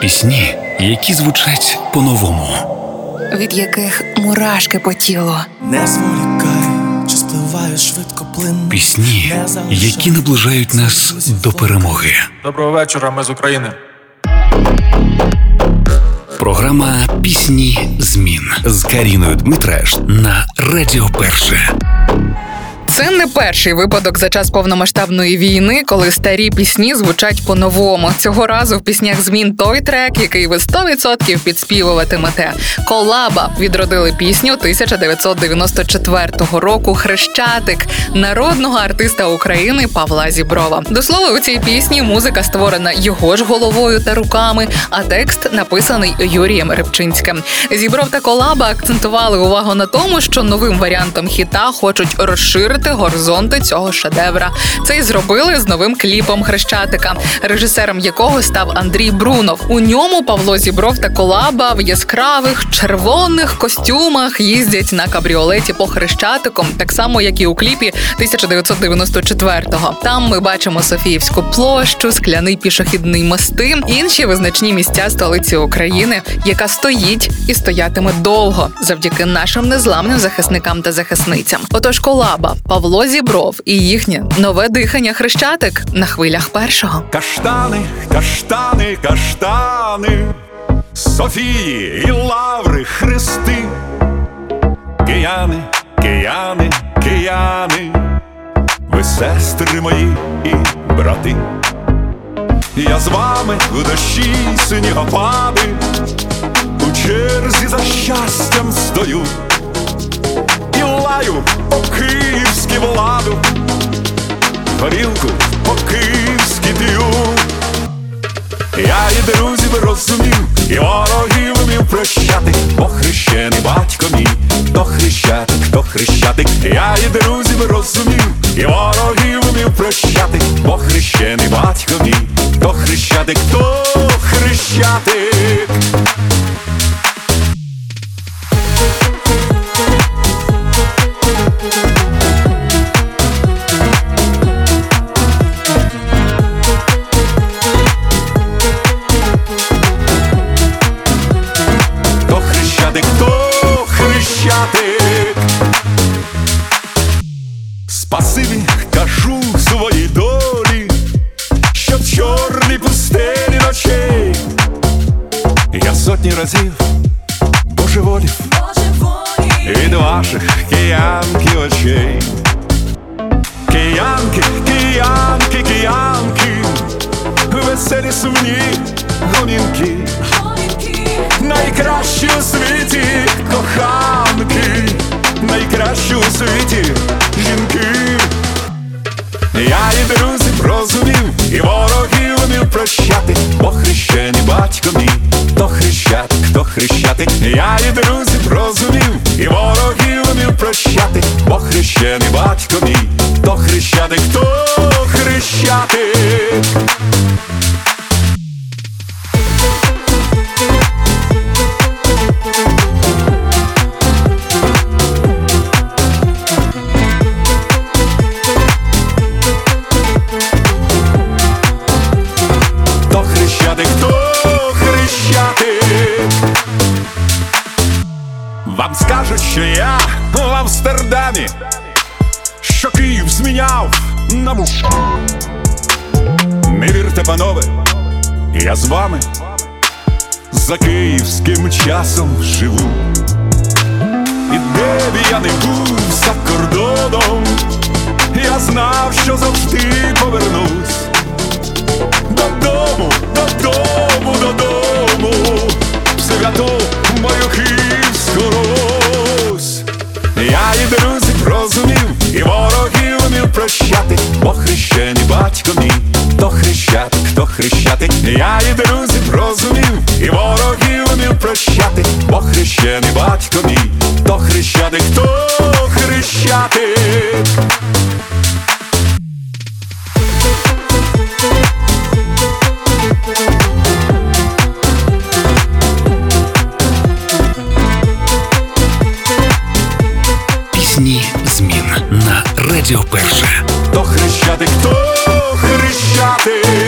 Пісні, які звучать по-новому, від яких мурашки по тілу. Не зволікай, чи спливає швидко плин. Пісні, які наближають нас до перемоги. Доброго вечора, ми з України. Програма Пісні змін з Каріною Дмитраш на Радіо Перше. Це не перший випадок за час повномасштабної війни, коли старі пісні звучать по-новому. Цього разу в піснях змін той трек, який ви 100% підспівуватимете. Колаба відродили пісню 1994 року. Хрещатик народного артиста України Павла Зіброва. До слова, у цій пісні музика створена його ж головою та руками, а текст написаний Юрієм Рибчинським. Зібров та колаба акцентували увагу на тому, що новим варіантом хіта хочуть розширити розширити горизонти цього шедевра. Це й зробили з новим кліпом Хрещатика, режисером якого став Андрій Брунов. У ньому Павло Зібров та колаба в яскравих червоних костюмах їздять на кабріолеті по хрещатиком, так само як і у кліпі 1994-го. Там ми бачимо Софіївську площу, скляний пішохідний мости, інші визначні місця столиці України, яка стоїть і стоятиме довго завдяки нашим незламним захисникам та захисницям. Отож, колаба Павло Зібров і їхнє нове дихання хрещатик на хвилях першого. Каштани, каштани, каштани, Софії і лаври хрести, кияни, кияни, кияни, ви сестри мої і брати. Я з вами в дощі снігопади, у черзі за щастям стою і лаю по вмів прощати, бо хрещений батько мій, хто хрещатик, хто хрещатик, я і друзів розумів, і ворогів вмів прощати, бо хрещений батько мій, хто хрещатик, хто хрещатик. Разів. Божеволів від ваших киянки очей. Киянки, киянки, киянки, веселі сумні гомінки, найкращі у світі коханки, найкращі у світі жінки. Хрещатик, я і друзів розумів, і ворогів вмів прощати, бо хрещений батько мій, то хрещатик, то хрещатик. Вам скажуть, що я в Амстердамі, що Київ зміняв на муш. Не вірте, панове, я з вами за київським часом живу. І де б я не був за кордоном, я знав, що завжди повернусь додому, додому, прощати, бо хрещений батько мій, хто хрещати, хто хрещати, я і друзів розумів, і ворогів умів прощати, бо хрещений батько мій, хто хрещати, хто хрещатик. змін на Радіо Перше. Хто хрещати, хто хрещати?